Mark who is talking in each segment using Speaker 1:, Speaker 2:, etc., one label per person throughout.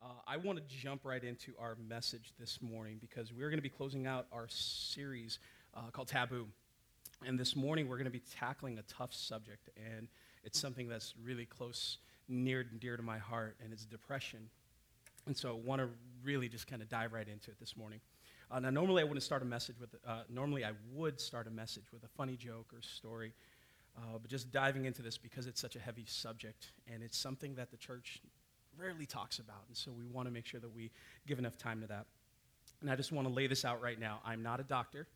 Speaker 1: Uh, I want to jump right into our message this morning because we're going to be closing out our series uh, called Taboo. And this morning we're going to be tackling a tough subject, and it's something that's really close, near and dear to my heart, and it's depression. And so I want to really just kind of dive right into it this morning. Uh, now, normally I wouldn't start a message with, uh, normally I would start a message with a funny joke or story, uh, but just diving into this because it's such a heavy subject, and it's something that the church rarely talks about. And so we want to make sure that we give enough time to that. And I just want to lay this out right now. I'm not a doctor.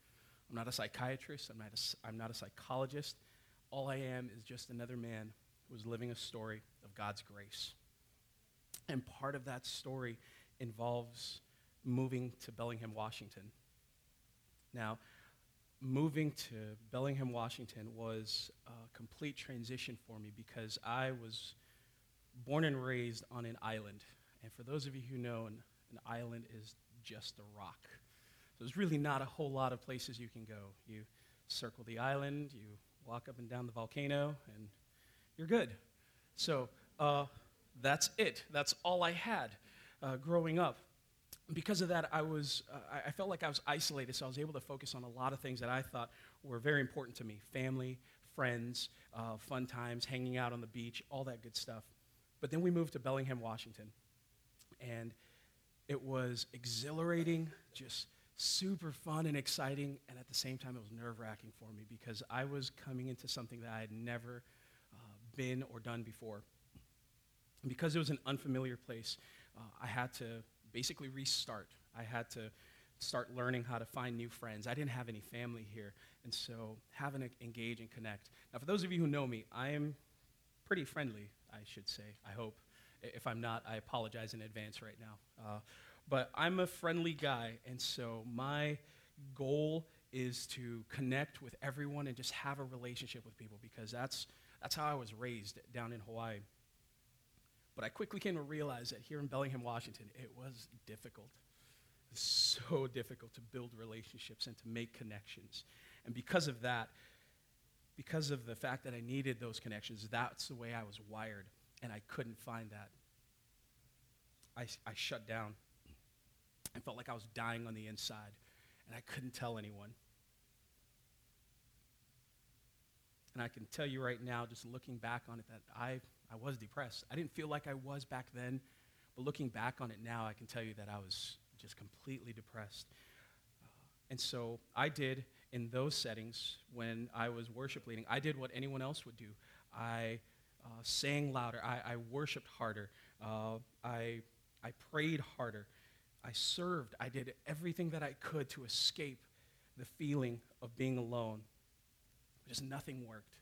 Speaker 1: I'm not a psychiatrist. I'm not a, I'm not a psychologist. All I am is just another man who is living a story of God's grace. And part of that story involves moving to Bellingham, Washington. Now, moving to Bellingham, Washington was a complete transition for me because I was born and raised on an island. And for those of you who know, an, an island is just a rock. So there's really not a whole lot of places you can go. You circle the island, you walk up and down the volcano, and you're good. So uh, that's it. That's all I had uh, growing up. Because of that, I, was, uh, I felt like I was isolated, so I was able to focus on a lot of things that I thought were very important to me family, friends, uh, fun times, hanging out on the beach, all that good stuff. But then we moved to Bellingham, Washington. And it was exhilarating, just super fun and exciting. And at the same time, it was nerve wracking for me because I was coming into something that I had never uh, been or done before. And because it was an unfamiliar place, uh, I had to basically restart. I had to start learning how to find new friends. I didn't have any family here, and so having to engage and connect. Now, for those of you who know me, I am pretty friendly. I should say, I hope. If I'm not, I apologize in advance right now. Uh, but I'm a friendly guy, and so my goal is to connect with everyone and just have a relationship with people because that's, that's how I was raised down in Hawaii. But I quickly came to realize that here in Bellingham, Washington, it was difficult. It was so difficult to build relationships and to make connections. And because of that, because of the fact that I needed those connections, that's the way I was wired, and I couldn't find that. I, I shut down. I felt like I was dying on the inside, and I couldn't tell anyone. And I can tell you right now, just looking back on it, that I, I was depressed. I didn't feel like I was back then, but looking back on it now, I can tell you that I was just completely depressed. And so I did in those settings when I was worship leading, I did what anyone else would do. I uh, sang louder. I, I worshiped harder. Uh, I, I prayed harder. I served. I did everything that I could to escape the feeling of being alone. Just nothing worked.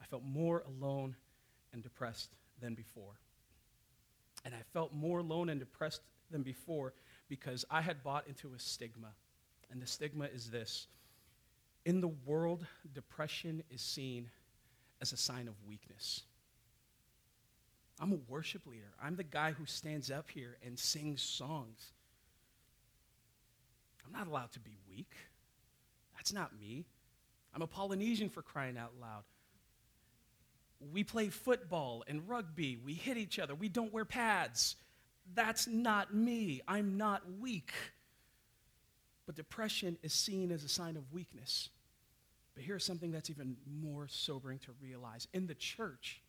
Speaker 1: I felt more alone and depressed than before. And I felt more alone and depressed than before because I had bought into a stigma and the stigma is this In the world, depression is seen as a sign of weakness. I'm a worship leader. I'm the guy who stands up here and sings songs. I'm not allowed to be weak. That's not me. I'm a Polynesian for crying out loud. We play football and rugby. We hit each other. We don't wear pads. That's not me. I'm not weak. But depression is seen as a sign of weakness. But here's something that's even more sobering to realize. In the church,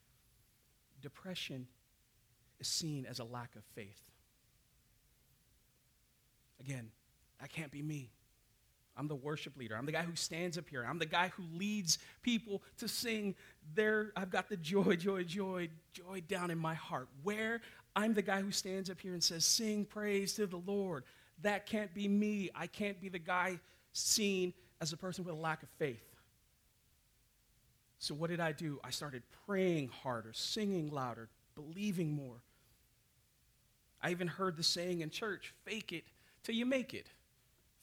Speaker 1: depression is seen as a lack of faith. Again, that can't be me. I'm the worship leader. I'm the guy who stands up here. I'm the guy who leads people to sing there. I've got the joy, joy, joy, joy down in my heart. Where I'm the guy who stands up here and says, Sing praise to the Lord. That can't be me. I can't be the guy seen as a person with a lack of faith. So, what did I do? I started praying harder, singing louder, believing more. I even heard the saying in church fake it till you make it.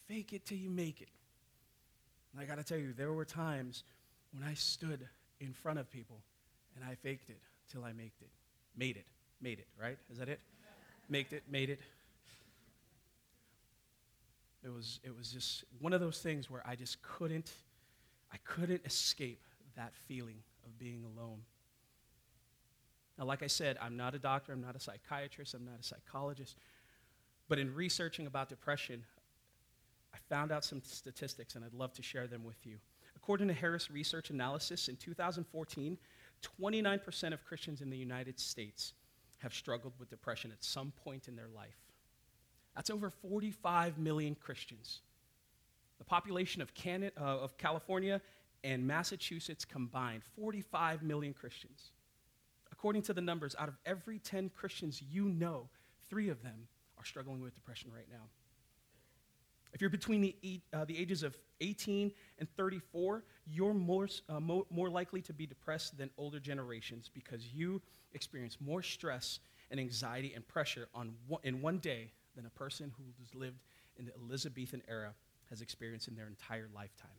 Speaker 1: Fake it till you make it. And I got to tell you, there were times when I stood in front of people and I faked it till I made it. Made it. Made it, right? Is that it? Made it, made it. It was, it was just one of those things where I just couldn't, I couldn't escape that feeling of being alone. Now, like I said, I'm not a doctor, I'm not a psychiatrist, I'm not a psychologist. But in researching about depression, I found out some statistics and I'd love to share them with you. According to Harris Research Analysis, in 2014, 29% of Christians in the United States have struggled with depression at some point in their life. That's over 45 million Christians. The population of, Canada, uh, of California and Massachusetts combined, 45 million Christians. According to the numbers, out of every 10 Christians you know, three of them are struggling with depression right now. If you're between the, uh, the ages of 18 and 34, you're more, uh, mo- more likely to be depressed than older generations because you experience more stress and anxiety and pressure on one, in one day than a person who has lived in the Elizabethan era has experienced in their entire lifetime.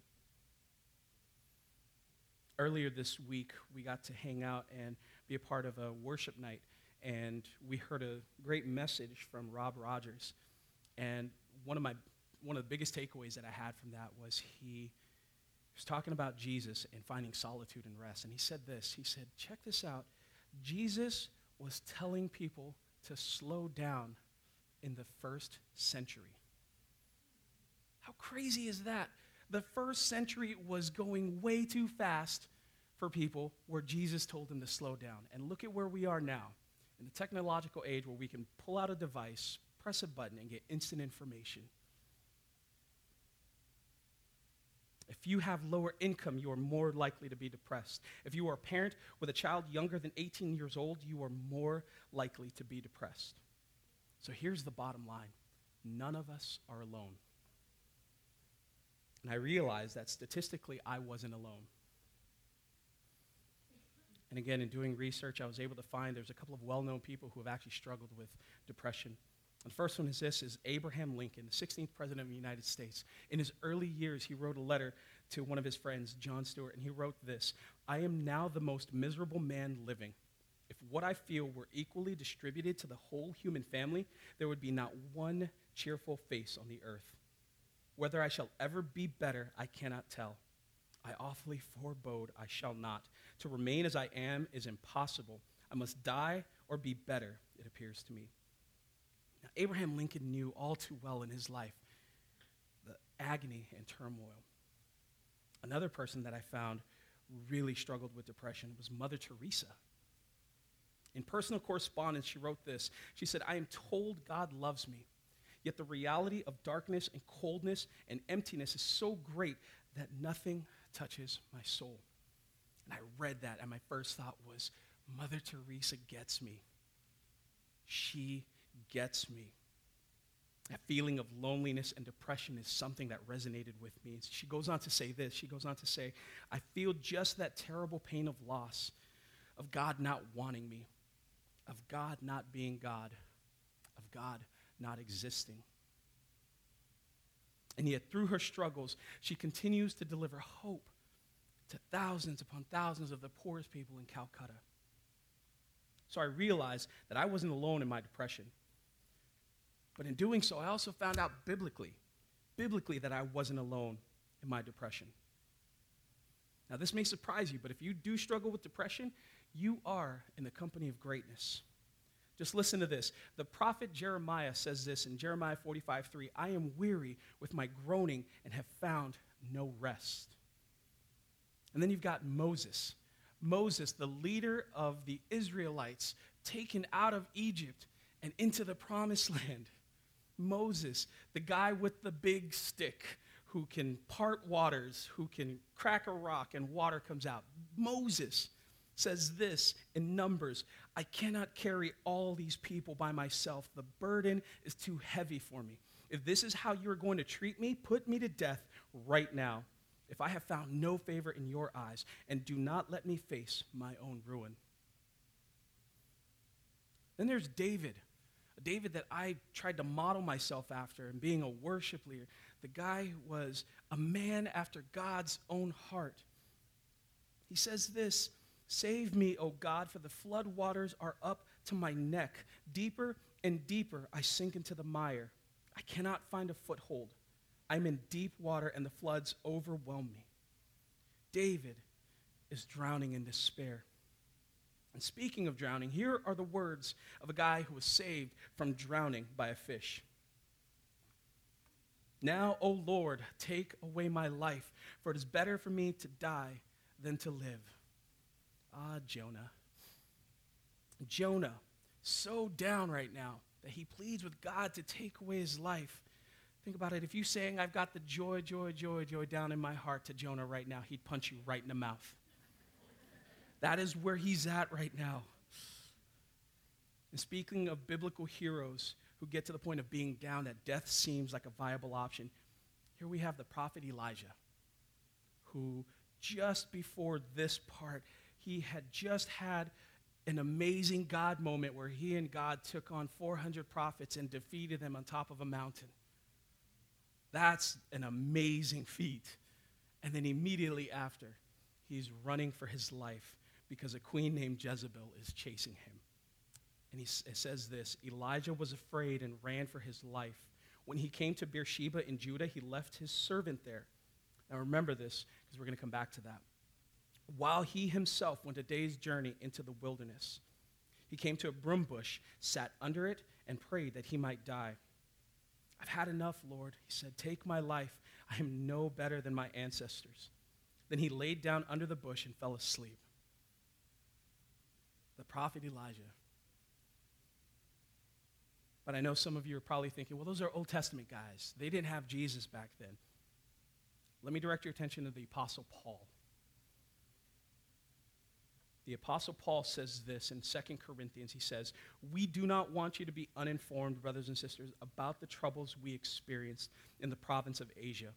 Speaker 1: Earlier this week, we got to hang out and be a part of a worship night, and we heard a great message from Rob Rogers. And one of my one of the biggest takeaways that I had from that was he was talking about Jesus and finding solitude and rest. And he said this He said, Check this out. Jesus was telling people to slow down in the first century. How crazy is that? The first century was going way too fast for people where Jesus told them to slow down. And look at where we are now in the technological age where we can pull out a device, press a button, and get instant information. If you have lower income, you are more likely to be depressed. If you are a parent with a child younger than 18 years old, you are more likely to be depressed. So here's the bottom line none of us are alone. And I realized that statistically, I wasn't alone. And again, in doing research, I was able to find there's a couple of well known people who have actually struggled with depression. And the first one is this is Abraham Lincoln, the 16th president of the United States. In his early years, he wrote a letter to one of his friends, John Stuart, and he wrote this I am now the most miserable man living. What I feel were equally distributed to the whole human family, there would be not one cheerful face on the earth. Whether I shall ever be better, I cannot tell. I awfully forebode I shall not. To remain as I am is impossible. I must die or be better, it appears to me. Now, Abraham Lincoln knew all too well in his life the agony and turmoil. Another person that I found really struggled with depression was Mother Teresa. In personal correspondence, she wrote this. She said, I am told God loves me, yet the reality of darkness and coldness and emptiness is so great that nothing touches my soul. And I read that, and my first thought was, Mother Teresa gets me. She gets me. That feeling of loneliness and depression is something that resonated with me. She goes on to say this. She goes on to say, I feel just that terrible pain of loss, of God not wanting me, of God not being God, of God not existing. And yet, through her struggles, she continues to deliver hope to thousands upon thousands of the poorest people in Calcutta. So I realized that I wasn't alone in my depression. But in doing so, I also found out biblically, biblically, that I wasn't alone in my depression. Now, this may surprise you, but if you do struggle with depression, you are in the company of greatness. Just listen to this. The prophet Jeremiah says this in Jeremiah 45 3 I am weary with my groaning and have found no rest. And then you've got Moses. Moses, the leader of the Israelites, taken out of Egypt and into the promised land. Moses, the guy with the big stick who can part waters, who can crack a rock and water comes out. Moses says this in Numbers I cannot carry all these people by myself. The burden is too heavy for me. If this is how you're going to treat me, put me to death right now. If I have found no favor in your eyes, and do not let me face my own ruin. Then there's David, David that I tried to model myself after and being a worship leader. The guy was a man after God's own heart. He says this Save me, O God, for the flood waters are up to my neck. Deeper and deeper I sink into the mire. I cannot find a foothold. I'm in deep water and the floods overwhelm me. David is drowning in despair. And speaking of drowning, here are the words of a guy who was saved from drowning by a fish. Now, O Lord, take away my life, for it is better for me to die than to live. Ah, Jonah. Jonah, so down right now that he pleads with God to take away his life. Think about it. If you saying, I've got the joy, joy, joy, joy down in my heart to Jonah right now, he'd punch you right in the mouth. that is where he's at right now. And speaking of biblical heroes who get to the point of being down that death seems like a viable option, here we have the prophet Elijah, who just before this part, he had just had an amazing God moment where he and God took on 400 prophets and defeated them on top of a mountain. That's an amazing feat. And then immediately after, he's running for his life because a queen named Jezebel is chasing him. And he says this Elijah was afraid and ran for his life. When he came to Beersheba in Judah, he left his servant there. Now remember this, because we're going to come back to that. While he himself went a day's journey into the wilderness, he came to a broom bush, sat under it, and prayed that he might die. I've had enough, Lord. He said, Take my life. I am no better than my ancestors. Then he laid down under the bush and fell asleep. The prophet Elijah. But I know some of you are probably thinking, well, those are Old Testament guys. They didn't have Jesus back then. Let me direct your attention to the Apostle Paul. The Apostle Paul says this in 2 Corinthians. He says, We do not want you to be uninformed, brothers and sisters, about the troubles we experienced in the province of Asia.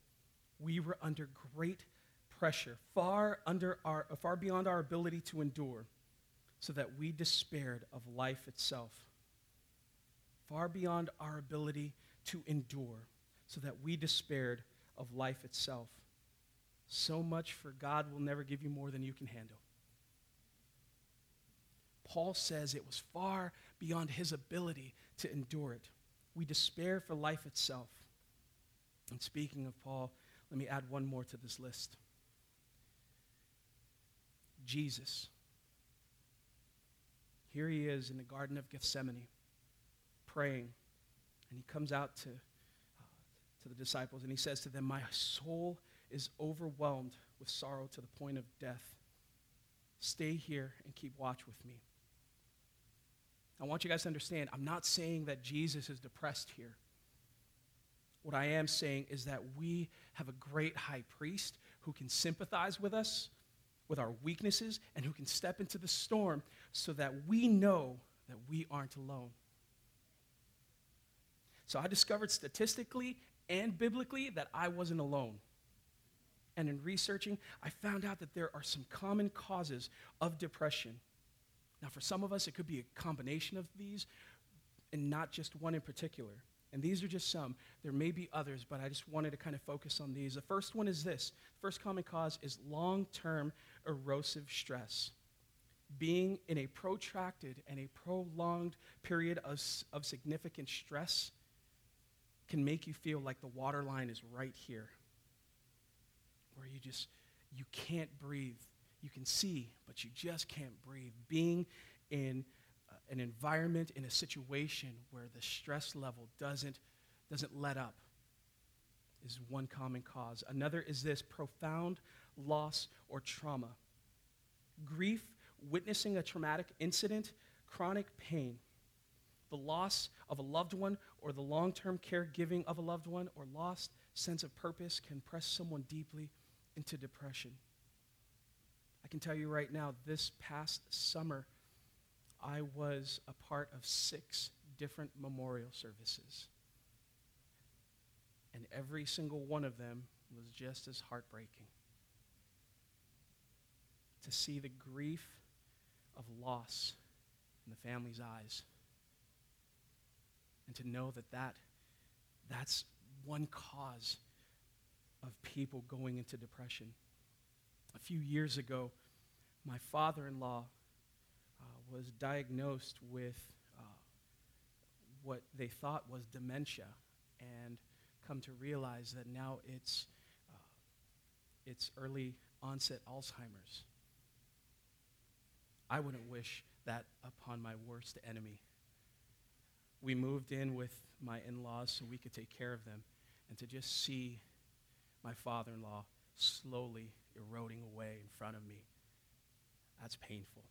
Speaker 1: We were under great pressure, far, under our, far beyond our ability to endure, so that we despaired of life itself. Far beyond our ability to endure, so that we despaired of life itself. So much for God will never give you more than you can handle. Paul says it was far beyond his ability to endure it. We despair for life itself. And speaking of Paul, let me add one more to this list Jesus. Here he is in the Garden of Gethsemane, praying, and he comes out to, uh, to the disciples and he says to them, My soul is overwhelmed with sorrow to the point of death. Stay here and keep watch with me. I want you guys to understand, I'm not saying that Jesus is depressed here. What I am saying is that we have a great high priest who can sympathize with us, with our weaknesses, and who can step into the storm so that we know that we aren't alone. So I discovered statistically and biblically that I wasn't alone. And in researching, I found out that there are some common causes of depression now, for some of us, it could be a combination of these and not just one in particular. And these are just some. There may be others, but I just wanted to kind of focus on these. The first one is this the first common cause is long term erosive stress. Being in a protracted and a prolonged period of, of significant stress can make you feel like the water line is right here, where you just you can't breathe you can see, but you just can't breathe. Being in uh, an environment, in a situation where the stress level doesn't, doesn't let up is one common cause. Another is this profound loss or trauma. Grief, witnessing a traumatic incident, chronic pain, the loss of a loved one or the long term caregiving of a loved one or lost sense of purpose can press someone deeply into depression. I can tell you right now, this past summer, I was a part of six different memorial services. And every single one of them was just as heartbreaking. To see the grief of loss in the family's eyes. And to know that, that that's one cause of people going into depression a few years ago, my father in law uh, was diagnosed with uh, what they thought was dementia and come to realize that now it's, uh, it's early onset Alzheimer's. I wouldn't wish that upon my worst enemy. We moved in with my in laws so we could take care of them, and to just see my father in law slowly eroding away in front of me, that's painful.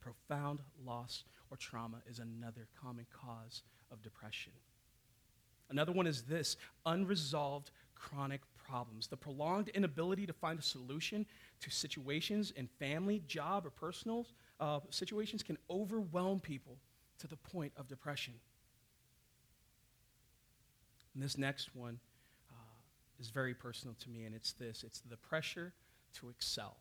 Speaker 1: Profound loss or trauma is another common cause of depression. Another one is this unresolved chronic problems. The prolonged inability to find a solution to situations in family, job, or personal uh, situations can overwhelm people to the point of depression. And this next one is very personal to me, and it's this it's the pressure to excel.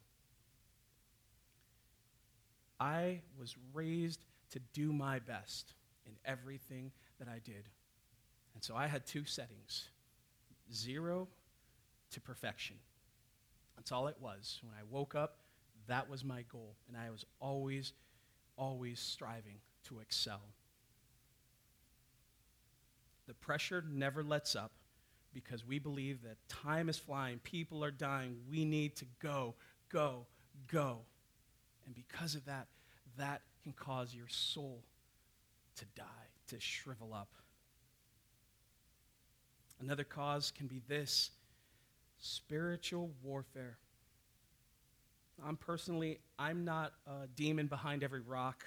Speaker 1: I was raised to do my best in everything that I did. And so I had two settings zero to perfection. That's all it was. When I woke up, that was my goal. And I was always, always striving to excel. The pressure never lets up because we believe that time is flying, people are dying, we need to go, go, go. And because of that, that can cause your soul to die, to shrivel up. Another cause can be this spiritual warfare. I'm personally, I'm not a demon behind every rock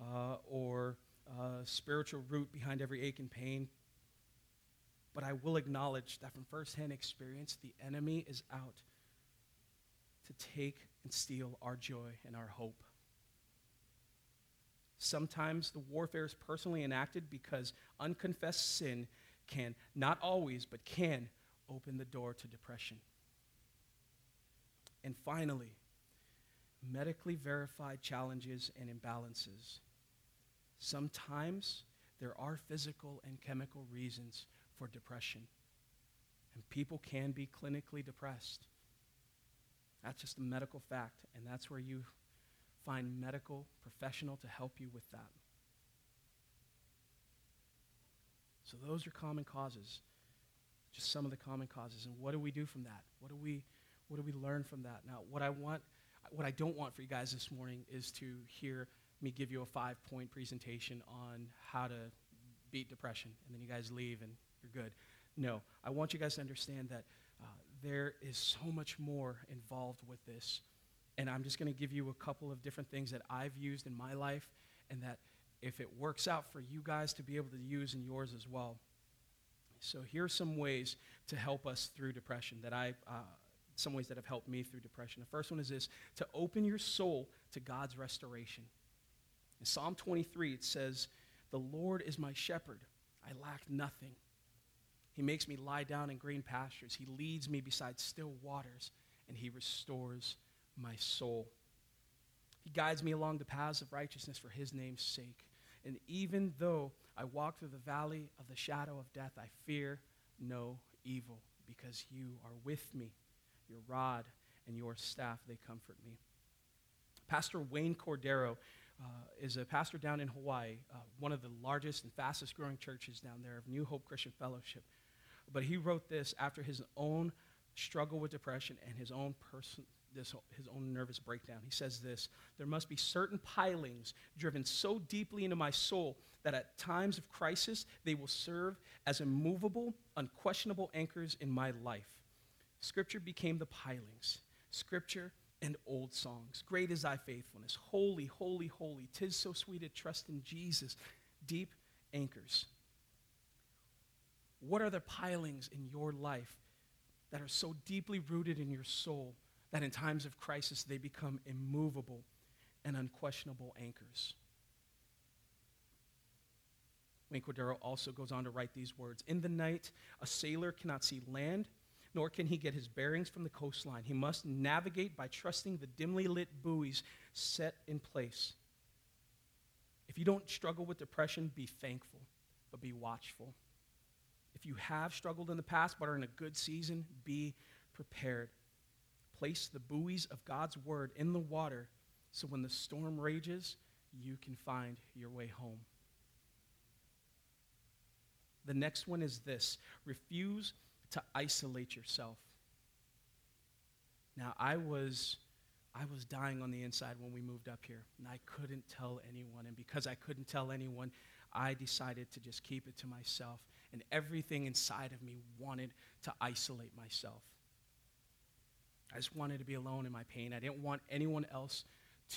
Speaker 1: uh, or a spiritual root behind every ache and pain. But I will acknowledge that from firsthand experience, the enemy is out to take and steal our joy and our hope. Sometimes the warfare is personally enacted because unconfessed sin can, not always, but can open the door to depression. And finally, medically verified challenges and imbalances. Sometimes there are physical and chemical reasons for depression, and people can be clinically depressed. That's just a medical fact, and that's where you find medical professional to help you with that. So those are common causes. Just some of the common causes. And what do we do from that? What do we what do we learn from that? Now, what I want what I don't want for you guys this morning is to hear me give you a five-point presentation on how to beat depression and then you guys leave and you're good. No, I want you guys to understand that uh, there is so much more involved with this. And I'm just going to give you a couple of different things that I've used in my life and that if it works out for you guys to be able to use in yours as well. So here are some ways to help us through depression that I, uh, some ways that have helped me through depression. The first one is this to open your soul to God's restoration. In Psalm 23, it says, The Lord is my shepherd, I lack nothing. He makes me lie down in green pastures, He leads me beside still waters, and He restores my soul. He guides me along the paths of righteousness for His name's sake. And even though I walk through the valley of the shadow of death, I fear no evil because you are with me. Your rod and your staff, they comfort me. Pastor Wayne Cordeiro uh, is a pastor down in Hawaii, uh, one of the largest and fastest growing churches down there of New Hope Christian Fellowship. But he wrote this after his own struggle with depression and his own person, this, his own nervous breakdown. He says this There must be certain pilings driven so deeply into my soul that at times of crisis they will serve as immovable, unquestionable anchors in my life. Scripture became the pilings. Scripture and old songs. Great is thy faithfulness. Holy, holy, holy. Tis so sweet to trust in Jesus. Deep anchors. What are the pilings in your life that are so deeply rooted in your soul that in times of crisis they become immovable and unquestionable anchors. Cordeiro also goes on to write these words In the night, a sailor cannot see land, nor can he get his bearings from the coastline. He must navigate by trusting the dimly lit buoys set in place. If you don't struggle with depression, be thankful, but be watchful. If you have struggled in the past but are in a good season, be prepared. Place the buoys of God's word in the water so when the storm rages, you can find your way home. The next one is this refuse to isolate yourself. Now, I was I was dying on the inside when we moved up here, and I couldn't tell anyone. And because I couldn't tell anyone, I decided to just keep it to myself. And everything inside of me wanted to isolate myself. I just wanted to be alone in my pain. I didn't want anyone else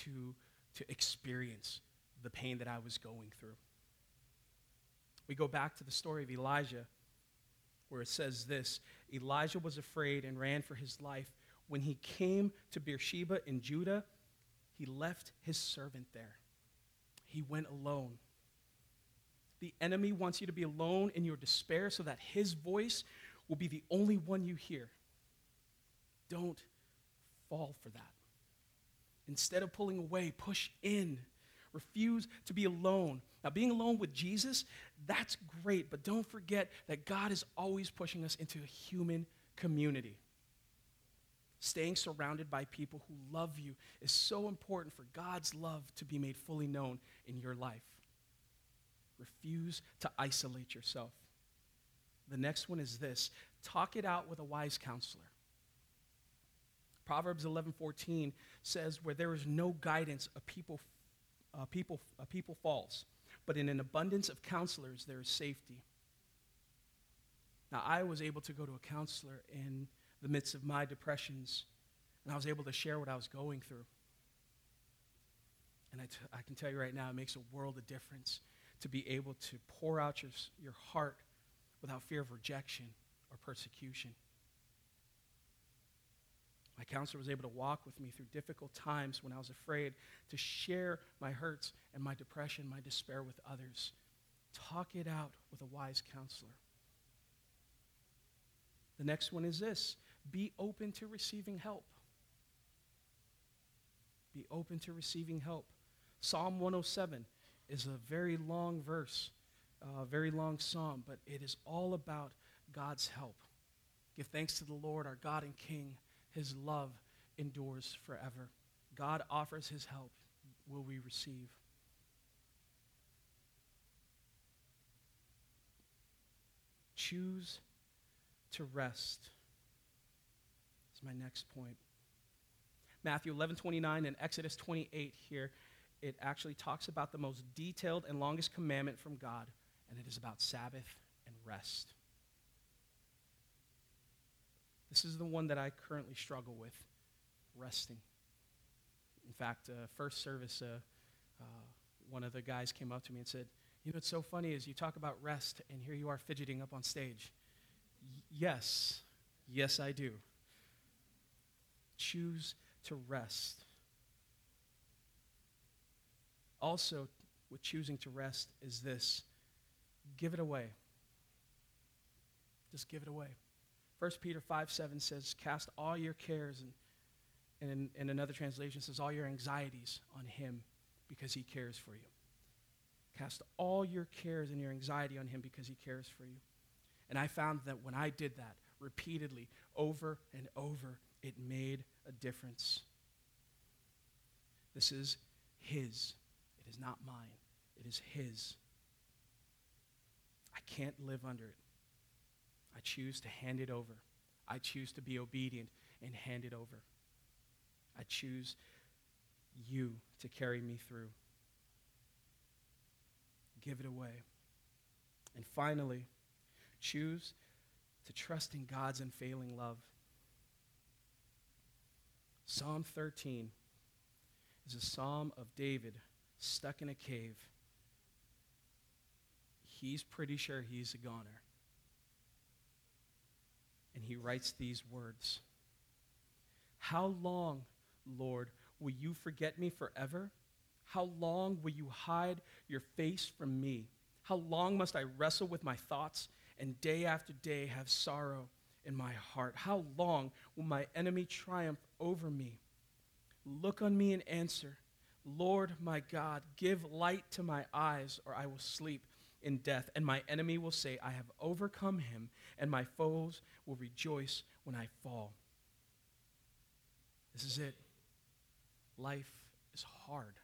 Speaker 1: to, to experience the pain that I was going through. We go back to the story of Elijah, where it says this Elijah was afraid and ran for his life. When he came to Beersheba in Judah, he left his servant there. He went alone. The enemy wants you to be alone in your despair so that his voice will be the only one you hear. Don't fall for that. Instead of pulling away, push in. Refuse to be alone. Now, being alone with Jesus, that's great, but don't forget that God is always pushing us into a human community. Staying surrounded by people who love you is so important for God's love to be made fully known in your life. Refuse to isolate yourself. The next one is this talk it out with a wise counselor. Proverbs 11:14 says, "Where there is no guidance, a people, a people, a people falls, but in an abundance of counselors there is safety." Now, I was able to go to a counselor in the midst of my depressions, and I was able to share what I was going through. And I, t- I can tell you right now, it makes a world of difference to be able to pour out your, your heart without fear of rejection or persecution. My counselor was able to walk with me through difficult times when I was afraid to share my hurts and my depression, my despair with others. Talk it out with a wise counselor. The next one is this be open to receiving help. Be open to receiving help. Psalm 107 is a very long verse, a very long psalm, but it is all about God's help. Give thanks to the Lord, our God and King his love endures forever. God offers his help. Will we receive? Choose to rest. Is my next point. Matthew 11 29 and Exodus 28 here, it actually talks about the most detailed and longest commandment from God, and it is about Sabbath and rest. This is the one that I currently struggle with resting. In fact, uh, first service, uh, uh, one of the guys came up to me and said, You know what's so funny is you talk about rest, and here you are fidgeting up on stage. Y- yes, yes, I do. Choose to rest. Also, with choosing to rest, is this give it away. Just give it away. 1 Peter 5 7 says, Cast all your cares, and, and in, in another translation says, all your anxieties on him because he cares for you. Cast all your cares and your anxiety on him because he cares for you. And I found that when I did that repeatedly, over and over, it made a difference. This is his. Is not mine. It is his. I can't live under it. I choose to hand it over. I choose to be obedient and hand it over. I choose you to carry me through. Give it away. And finally, choose to trust in God's unfailing love. Psalm 13 is a psalm of David stuck in a cave. He's pretty sure he's a goner and he writes these words How long, Lord, will you forget me forever? How long will you hide your face from me? How long must I wrestle with my thoughts and day after day have sorrow in my heart? How long will my enemy triumph over me? Look on me and answer. Lord my God, give light to my eyes, or I will sleep in death, and my enemy will say, I have overcome him, and my foes will rejoice when I fall. This is it. Life is hard.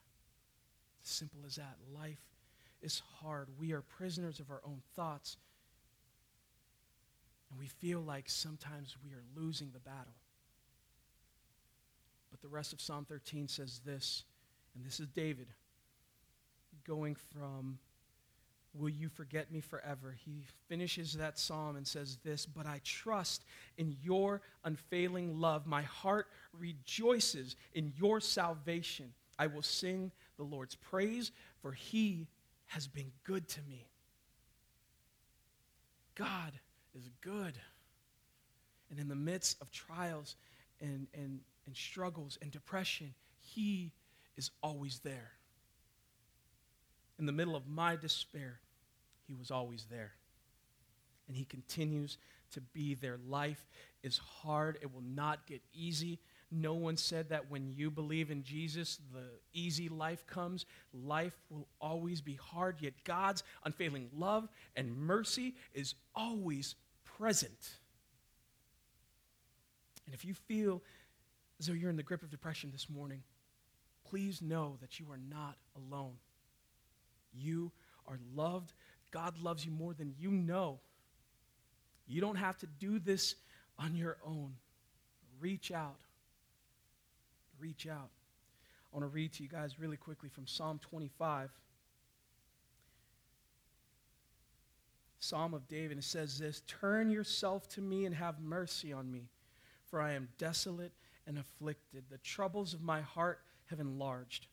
Speaker 1: Simple as that. Life is hard. We are prisoners of our own thoughts, and we feel like sometimes we are losing the battle. But the rest of Psalm 13 says this, and this is David going from Will you forget me forever? He finishes that psalm and says this But I trust in your unfailing love. My heart rejoices in your salvation. I will sing the Lord's praise, for he has been good to me. God is good. And in the midst of trials and, and, and struggles and depression, he is always there. In the middle of my despair, he was always there. And He continues to be there. Life is hard, it will not get easy. No one said that when you believe in Jesus, the easy life comes. Life will always be hard, yet God's unfailing love and mercy is always present. And if you feel as though you're in the grip of depression this morning, please know that you are not alone. You are loved God loves you more than you know. You don't have to do this on your own. Reach out. Reach out. I want to read to you guys really quickly from Psalm 25. Psalm of David. It says this Turn yourself to me and have mercy on me, for I am desolate and afflicted. The troubles of my heart have enlarged.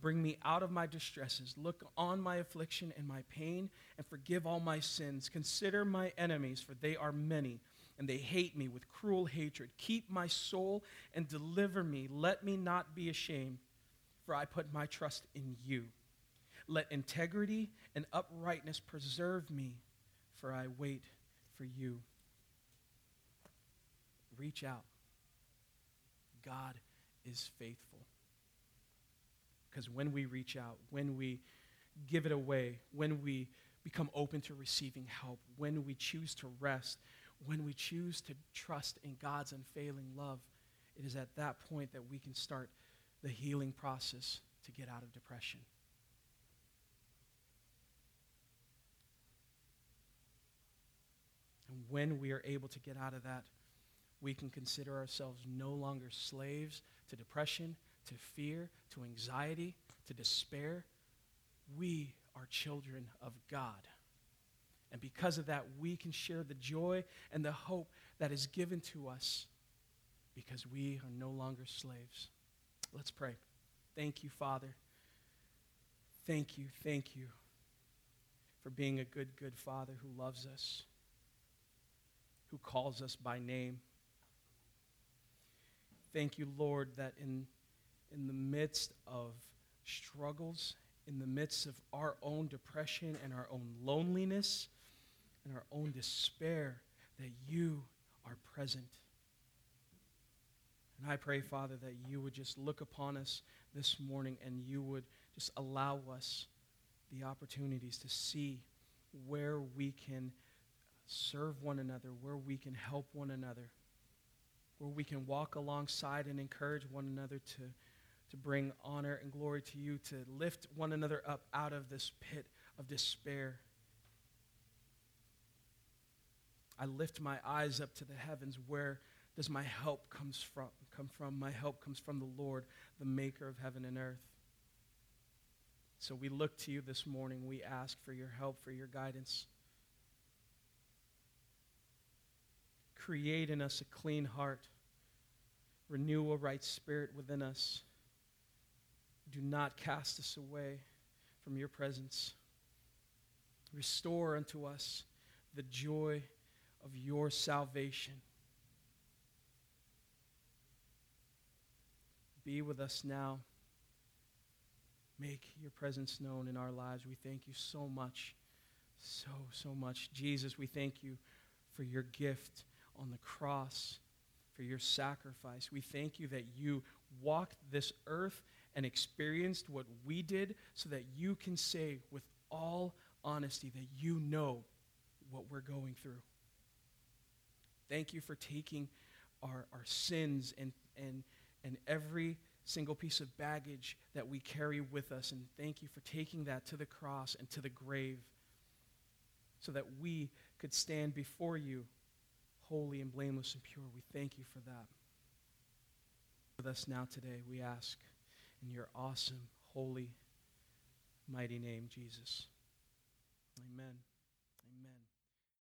Speaker 1: Bring me out of my distresses. Look on my affliction and my pain, and forgive all my sins. Consider my enemies, for they are many, and they hate me with cruel hatred. Keep my soul and deliver me. Let me not be ashamed, for I put my trust in you. Let integrity and uprightness preserve me, for I wait for you. Reach out. God is faithful. Because when we reach out, when we give it away, when we become open to receiving help, when we choose to rest, when we choose to trust in God's unfailing love, it is at that point that we can start the healing process to get out of depression. And when we are able to get out of that, we can consider ourselves no longer slaves to depression, to fear, to anxiety, to despair. We are children of God. And because of that, we can share the joy and the hope that is given to us because we are no longer slaves. Let's pray. Thank you, Father. Thank you, thank you for being a good, good Father who loves us, who calls us by name. Thank you, Lord, that in in the midst of struggles, in the midst of our own depression and our own loneliness and our own despair, that you are present. And I pray, Father, that you would just look upon us this morning and you would just allow us the opportunities to see where we can serve one another, where we can help one another, where we can walk alongside and encourage one another to to bring honor and glory to you, to lift one another up out of this pit of despair. I lift my eyes up to the heavens. Where does my help comes from, come from? My help comes from the Lord, the maker of heaven and earth. So we look to you this morning. We ask for your help, for your guidance. Create in us a clean heart. Renew a right spirit within us. Do not cast us away from your presence. Restore unto us the joy of your salvation. Be with us now. Make your presence known in our lives. We thank you so much, so, so much. Jesus, we thank you for your gift on the cross, for your sacrifice. We thank you that you walked this earth and experienced what we did so that you can say with all honesty that you know what we're going through. Thank you for taking our, our sins and, and, and every single piece of baggage that we carry with us. And thank you for taking that to the cross and to the grave so that we could stand before you holy and blameless and pure. We thank you for that. with us now today, we ask in your awesome, holy, mighty name, Jesus. Amen.